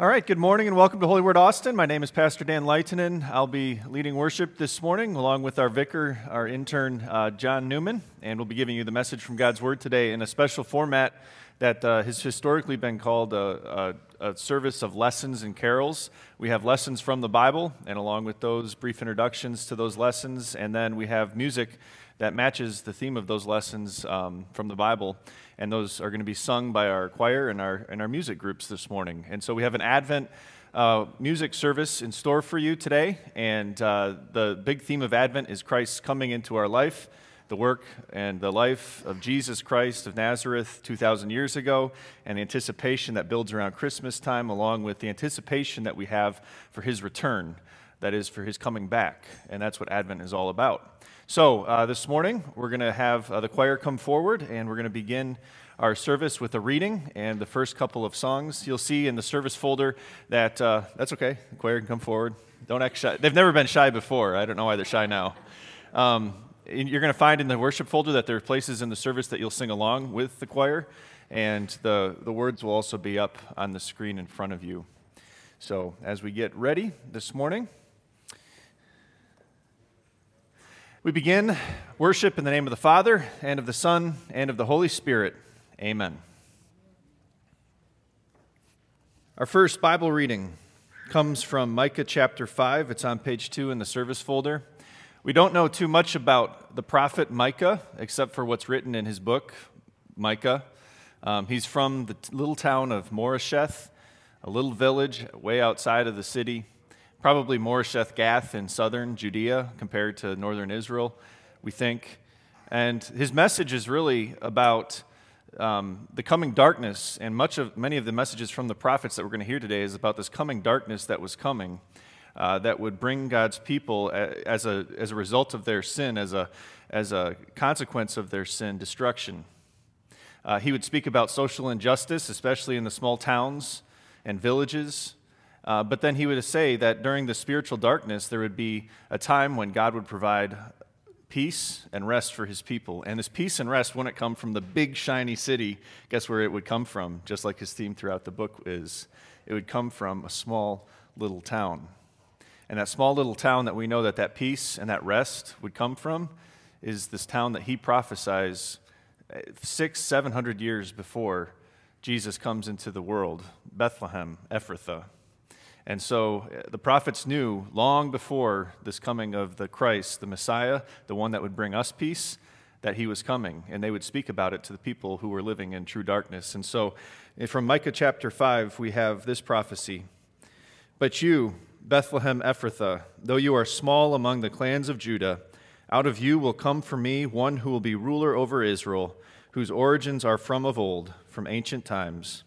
All right, good morning and welcome to Holy Word Austin. My name is Pastor Dan Leitinen. I'll be leading worship this morning along with our vicar, our intern, uh, John Newman, and we'll be giving you the message from God's Word today in a special format that uh, has historically been called a, a, a, service of lessons and carols. We have lessons from the Bible, and along with those, brief introductions to those lessons, and then we have music that matches the theme of those lessons um, from the Bible and those are going to be sung by our choir and our, and our music groups this morning. And so we have an Advent uh, music service in store for you today, and uh, the big theme of Advent is Christ coming into our life. The work and the life of Jesus Christ of Nazareth 2,000 years ago, and the anticipation that builds around Christmas time, along with the anticipation that we have for his return, that is, for his coming back. And that's what Advent is all about. So, uh, this morning, we're going to have uh, the choir come forward and we're going to begin our service with a reading and the first couple of songs. You'll see in the service folder that uh, that's okay. The choir can come forward. Don't act shy. They've never been shy before. I don't know why they're shy now. Um, you're going to find in the worship folder that there are places in the service that you'll sing along with the choir, and the, the words will also be up on the screen in front of you. So, as we get ready this morning, We begin worship in the name of the Father, and of the Son, and of the Holy Spirit. Amen. Our first Bible reading comes from Micah chapter 5. It's on page 2 in the service folder. We don't know too much about the prophet Micah, except for what's written in his book, Micah. Um, he's from the little town of Moresheth, a little village way outside of the city probably Moresheth Gath in southern Judea compared to northern Israel, we think. And his message is really about um, the coming darkness, and much of many of the messages from the prophets that we're going to hear today is about this coming darkness that was coming, uh, that would bring God's people as a as a result of their sin, as a as a consequence of their sin, destruction. Uh, he would speak about social injustice, especially in the small towns and villages. Uh, but then he would say that during the spiritual darkness, there would be a time when God would provide peace and rest for his people. And this peace and rest wouldn't come from the big, shiny city. Guess where it would come from? Just like his theme throughout the book is it would come from a small little town. And that small little town that we know that that peace and that rest would come from is this town that he prophesies uh, six, seven hundred years before Jesus comes into the world Bethlehem, Ephrathah. And so uh, the prophets knew long before this coming of the Christ, the Messiah, the one that would bring us peace, that he was coming. And they would speak about it to the people who were living in true darkness. And so eh, from Micah chapter 5, we have this prophecy But you, Bethlehem Ephrathah, though you are small among the clans of Judah, out of you will come for me one who will be ruler over Israel, whose origins are from of old, from ancient times.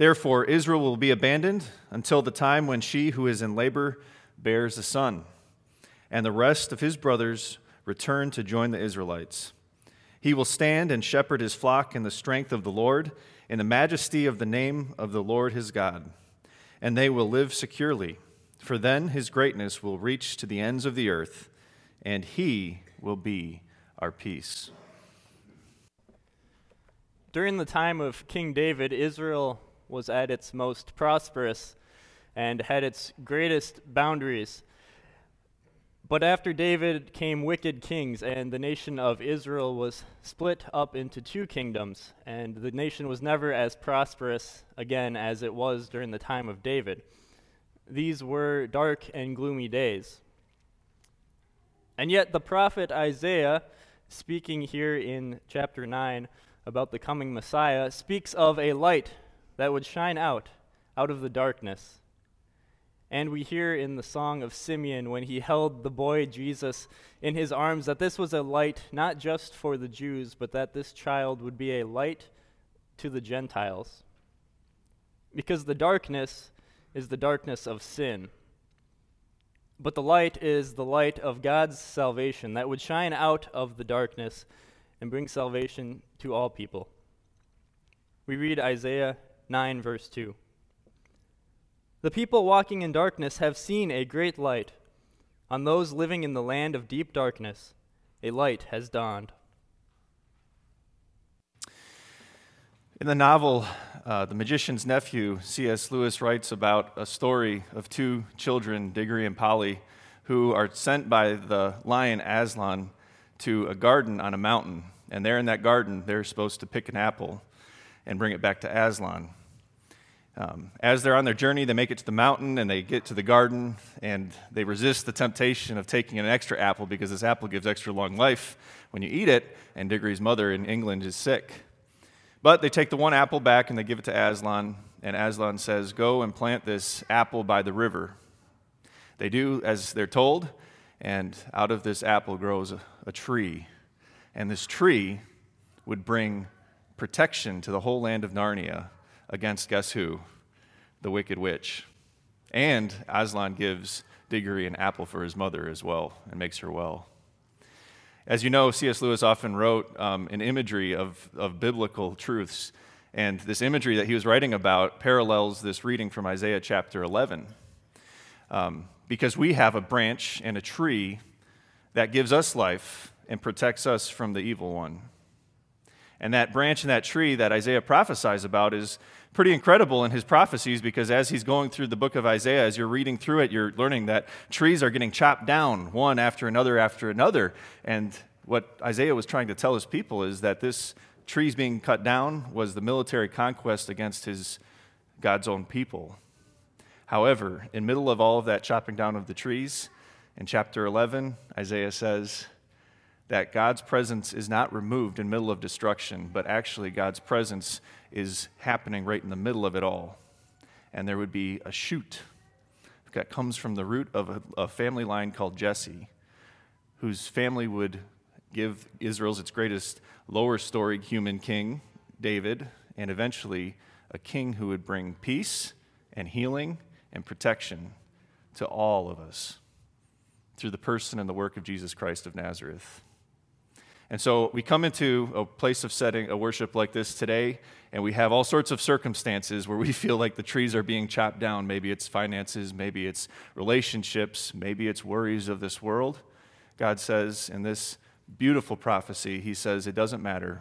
Therefore, Israel will be abandoned until the time when she who is in labor bears a son, and the rest of his brothers return to join the Israelites. He will stand and shepherd his flock in the strength of the Lord, in the majesty of the name of the Lord his God. And they will live securely, for then his greatness will reach to the ends of the earth, and he will be our peace. During the time of King David, Israel was at its most prosperous and had its greatest boundaries. But after David came wicked kings, and the nation of Israel was split up into two kingdoms, and the nation was never as prosperous again as it was during the time of David. These were dark and gloomy days. And yet, the prophet Isaiah, speaking here in chapter 9 about the coming Messiah, speaks of a light that would shine out, out of the darkness. And we hear in the song of Simeon when he held the boy Jesus in his arms that this was a light not just for the Jews, but that this child would be a light to the Gentiles. Because the darkness is the darkness of sin. But the light is the light of God's salvation that would shine out of the darkness and bring salvation to all people. We read Isaiah 9, verse 2. The people walking in darkness have seen a great light. On those living in the land of deep darkness, a light has dawned. In the novel uh, The Magician's Nephew, C.S. Lewis writes about a story of two children, Diggory and Polly, who are sent by the lion Aslan to a garden on a mountain. And there in that garden, they're supposed to pick an apple and bring it back to Aslan. Um, as they're on their journey, they make it to the mountain and they get to the garden and they resist the temptation of taking an extra apple because this apple gives extra long life when you eat it, and Diggory's mother in England is sick. But they take the one apple back and they give it to Aslan, and Aslan says, Go and plant this apple by the river. They do as they're told, and out of this apple grows a, a tree. And this tree would bring protection to the whole land of Narnia against guess who? The Wicked Witch. And Aslan gives Diggory an apple for his mother as well and makes her well. As you know, C.S. Lewis often wrote um, an imagery of, of biblical truths. And this imagery that he was writing about parallels this reading from Isaiah chapter 11. Um, because we have a branch and a tree that gives us life and protects us from the evil one. And that branch and that tree that Isaiah prophesies about is pretty incredible in his prophecies because as he's going through the book of Isaiah, as you're reading through it, you're learning that trees are getting chopped down one after another after another. And what Isaiah was trying to tell his people is that this trees being cut down was the military conquest against his God's own people. However, in middle of all of that chopping down of the trees, in chapter 11, Isaiah says that God's presence is not removed in middle of destruction, but actually God's presence is happening right in the middle of it all. And there would be a shoot that comes from the root of a, a family line called Jesse, whose family would give Israel's its greatest lower story human king, David, and eventually a king who would bring peace and healing and protection to all of us through the person and the work of Jesus Christ of Nazareth. And so we come into a place of setting a worship like this today, and we have all sorts of circumstances where we feel like the trees are being chopped down. Maybe it's finances, maybe it's relationships, maybe it's worries of this world. God says in this beautiful prophecy, He says, it doesn't matter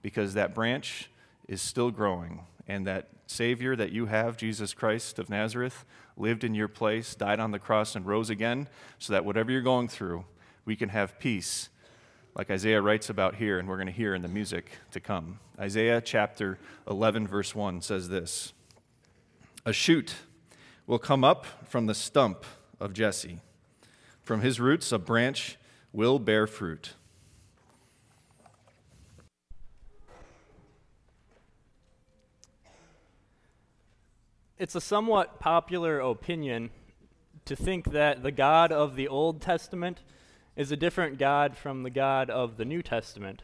because that branch is still growing, and that Savior that you have, Jesus Christ of Nazareth, lived in your place, died on the cross, and rose again, so that whatever you're going through, we can have peace like Isaiah writes about here, and we're going to hear in the music to come. Isaiah chapter 11, verse 1 says this A shoot will come up from the stump of Jesse, from his roots, a branch will bear fruit. It's a somewhat popular opinion to think that the God of the Old Testament is a different God from the God of the New Testament.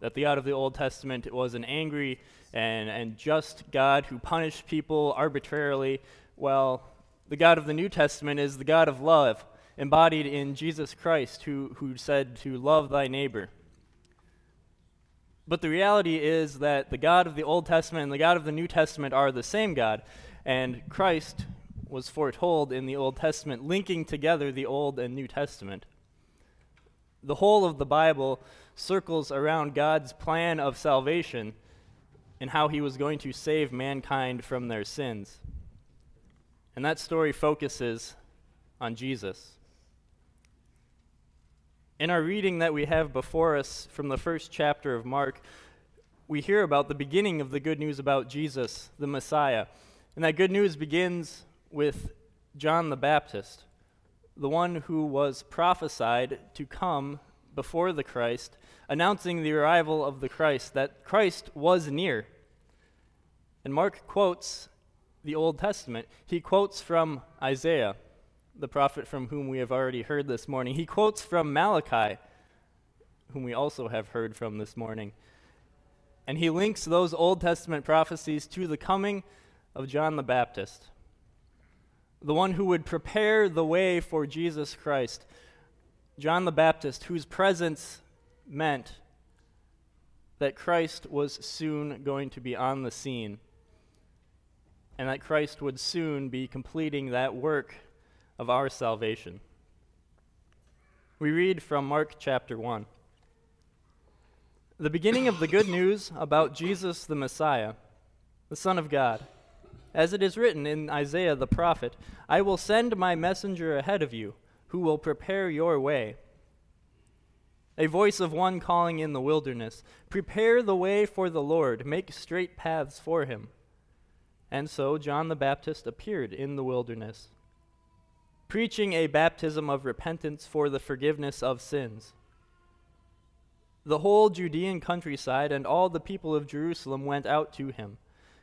That the God of the Old Testament was an angry and, and just God who punished people arbitrarily. Well, the God of the New Testament is the God of love, embodied in Jesus Christ, who, who said to love thy neighbor. But the reality is that the God of the Old Testament and the God of the New Testament are the same God, and Christ was foretold in the Old Testament, linking together the Old and New Testament. The whole of the Bible circles around God's plan of salvation and how he was going to save mankind from their sins. And that story focuses on Jesus. In our reading that we have before us from the first chapter of Mark, we hear about the beginning of the good news about Jesus, the Messiah. And that good news begins with John the Baptist the one who was prophesied to come before the Christ, announcing the arrival of the Christ, that Christ was near. And Mark quotes the Old Testament. He quotes from Isaiah, the prophet from whom we have already heard this morning. He quotes from Malachi, whom we also have heard from this morning. And he links those Old Testament prophecies to the coming of John the Baptist the one who would prepare the way for Jesus Christ, John the Baptist, whose presence meant that Christ was soon going to be on the scene and that Christ would soon be completing that work of our salvation. We read from Mark chapter 1. The beginning of the good news about Jesus the Messiah the Son of God. As it is written in Isaiah the prophet, I will send my messenger ahead of you, who will prepare your way. A voice of one calling in the wilderness, Prepare the way for the Lord, make straight paths for him. And so John the Baptist appeared in the wilderness, preaching a baptism of repentance for the forgiveness of sins. The whole Judean countryside and all the people of Jerusalem went out to him.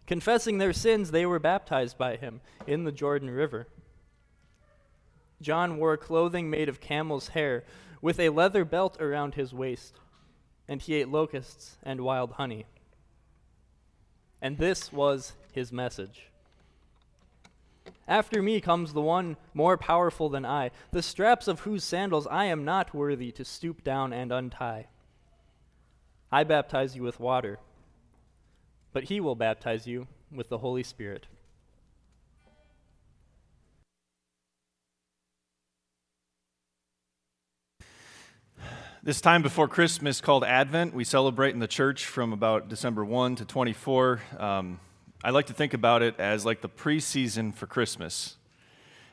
Confessing their sins, they were baptized by him in the Jordan River. John wore clothing made of camel's hair, with a leather belt around his waist, and he ate locusts and wild honey. And this was his message. After me comes the one more powerful than I, the straps of whose sandals I am not worthy to stoop down and untie. I baptize you with water, but he will baptize you with the Holy Spirit. This time before Christmas, called Advent, we celebrate in the church from about December 1 to 24. Um, I like to think about it as like the preseason for Christmas.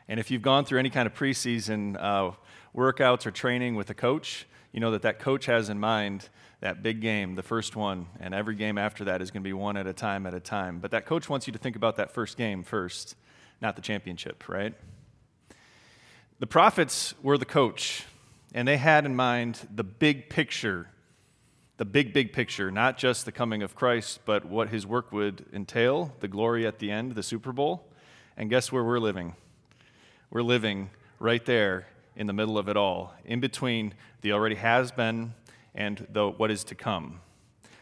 And if you've gone through any kind of preseason uh, workouts or training with a coach, you know that that coach has in mind that big game, the first one, and every game after that is going to be one at a time at a time. But that coach wants you to think about that first game first, not the championship, right? The prophets were the coach, and they had in mind the big picture, the big, big picture, not just the coming of Christ, but what his work would entail, the glory at the end, the Super Bowl. And guess where we're living? We're living right there in the middle of it all, in between the already has been and the, what is to come.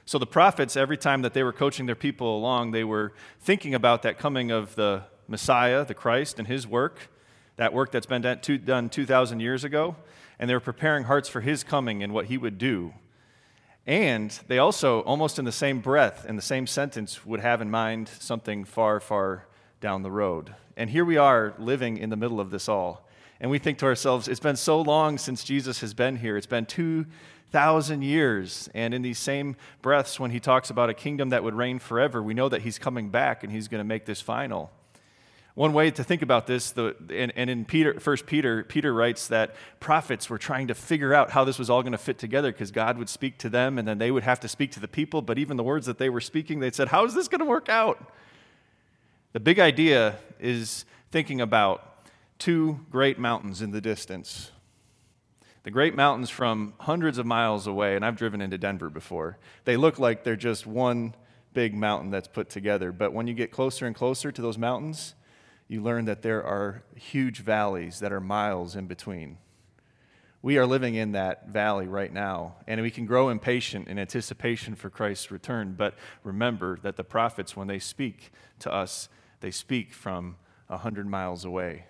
So the prophets, every time that they were coaching their people along, they were thinking about that coming of the Messiah, the Christ, and his work, that work that's been done 2,000 years ago, and they were preparing hearts for his coming and what he would do. And they also, almost in the same breath, in the same sentence, would have in mind something far, far down the road. And here we are living in the middle of this all. And we think to ourselves, it's been so long since Jesus has been here. It's been two thousand years. And in these same breaths, when he talks about a kingdom that would reign forever, we know that he's coming back and he's going to make this final. One way to think about this, the, and, and in Peter, First Peter, Peter writes that prophets were trying to figure out how this was all going to fit together because God would speak to them and then they would have to speak to the people. But even the words that they were speaking, they said, How is this going to work out? The big idea is thinking about two great mountains in the distance the great mountains from hundreds of miles away, and I've driven into Denver before, they look like they're just one big mountain that's put together. But when you get closer and closer to those mountains, you learn that there are huge valleys that are miles in between. We are living in that valley right now, and we can grow impatient in anticipation for Christ's return. But remember that the prophets, when they speak to us, they speak from a hundred miles away.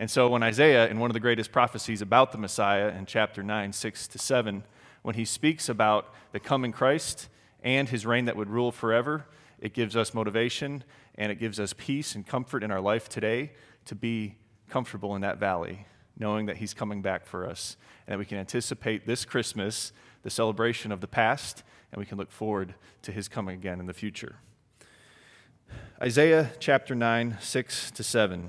And so, when Isaiah, in one of the greatest prophecies about the Messiah in chapter 9, 6 to 7, when he speaks about the coming Christ and his reign that would rule forever, it gives us motivation and it gives us peace and comfort in our life today to be comfortable in that valley, knowing that he's coming back for us and that we can anticipate this Christmas, the celebration of the past, and we can look forward to his coming again in the future. Isaiah chapter 9, 6 to 7.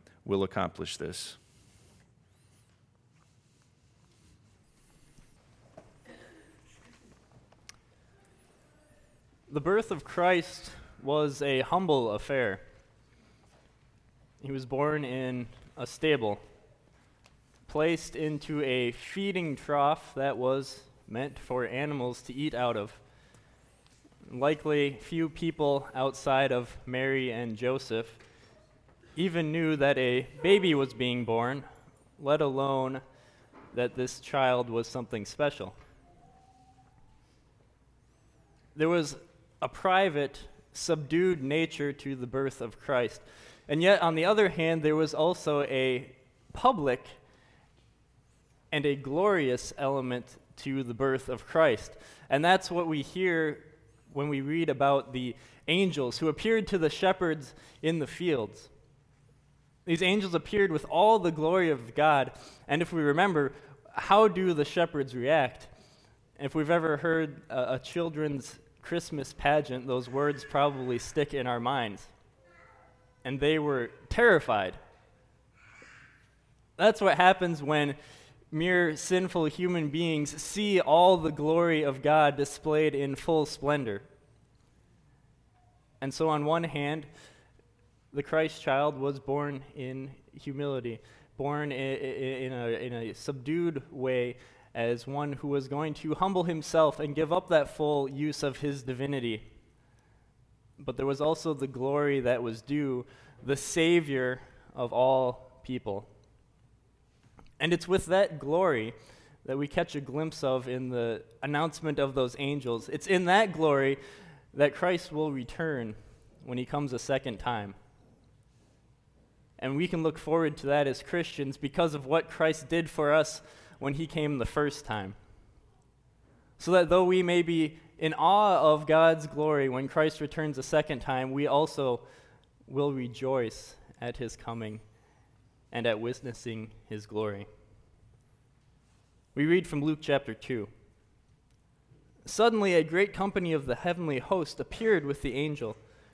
will accomplish this. The birth of Christ was a humble affair. He was born in a stable, placed into a feeding trough that was meant for animals to eat out of. Likely, few people outside of Mary and Joseph even knew that a baby was being born, let alone that this child was something special. There was a private subdued nature to the birth of Christ. And yet, on the other hand, there was also a public and a glorious element to the birth of Christ. And that's what we hear when we read about the angels who appeared to the shepherds in the fields. These angels appeared with all the glory of God. And if we remember, how do the shepherds react? If we've ever heard a, a children's Christmas pageant, those words probably stick in our minds. And they were terrified. That's what happens when mere sinful human beings see all the glory of God displayed in full splendor. And so, on one hand, the Christ child was born in humility, born in a, in a subdued way as one who was going to humble himself and give up that full use of his divinity. But there was also the glory that was due the Savior of all people. And it's with that glory that we catch a glimpse of in the announcement of those angels. It's in that glory that Christ will return when he comes a second time. And we can look forward to that as Christians because of what Christ did for us when he came the first time. So that though we may be in awe of God's glory when Christ returns a second time, we also will rejoice at his coming and at witnessing his glory. We read from Luke chapter 2. Suddenly, a great company of the heavenly host appeared with the angel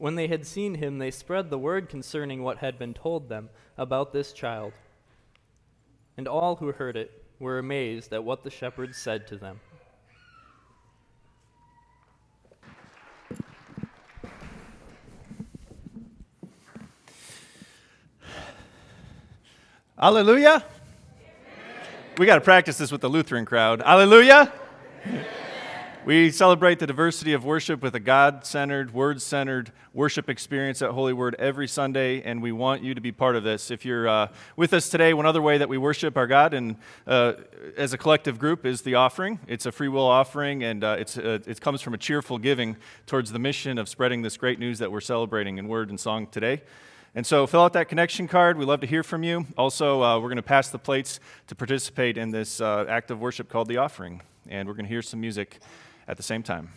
When they had seen him, they spread the word concerning what had been told them about this child. And all who heard it were amazed at what the shepherds said to them. Hallelujah. We got to practice this with the Lutheran crowd. Hallelujah. We celebrate the diversity of worship with a God centered, word centered worship experience at Holy Word every Sunday, and we want you to be part of this. If you're uh, with us today, one other way that we worship our God and uh, as a collective group is the offering. It's a free will offering, and uh, it's, uh, it comes from a cheerful giving towards the mission of spreading this great news that we're celebrating in word and song today. And so fill out that connection card. we love to hear from you. Also, uh, we're going to pass the plates to participate in this uh, act of worship called the offering. And we're going to hear some music at the same time.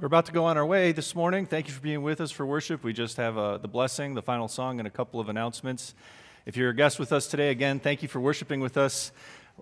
We're about to go on our way this morning. Thank you for being with us for worship. We just have uh, the blessing, the final song, and a couple of announcements. If you're a guest with us today, again, thank you for worshiping with us.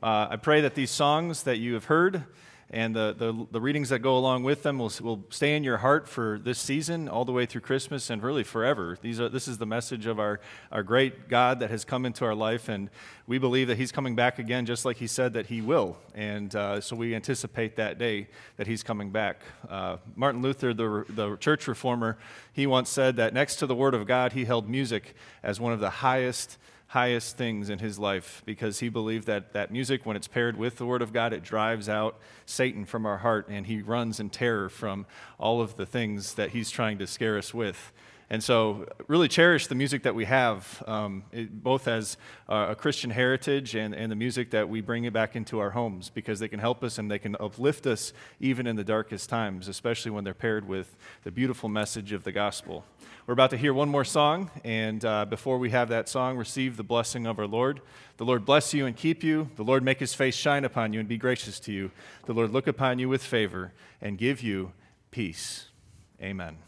Uh, I pray that these songs that you have heard and the, the, the, readings that go along with them will, will stay in your heart for this season, all the way through Christmas, and really forever. These are, this is the message of our, our great God that has come into our life, and we believe that He's coming back again, just like He said that He will. And uh, so we anticipate that day that He's coming back. Uh, Martin Luther, the, the church reformer, he once said that next to the Word of God, he held music as one of the highest highest things in his life because he believed that that music, when it's paired with the Word of God, it drives out Satan from our heart and he runs in terror from all of the things that he's trying to scare us with. And so, really cherish the music that we have, um, it, both as uh, a Christian heritage and, and the music that we bring it back into our homes, because they can help us and they can uplift us even in the darkest times, especially when they're paired with the beautiful message of the gospel. We're about to hear one more song, and uh, before we have that song, receive the blessing of our Lord. The Lord bless you and keep you. The Lord make his face shine upon you and be gracious to you. The Lord look upon you with favor and give you peace. Amen.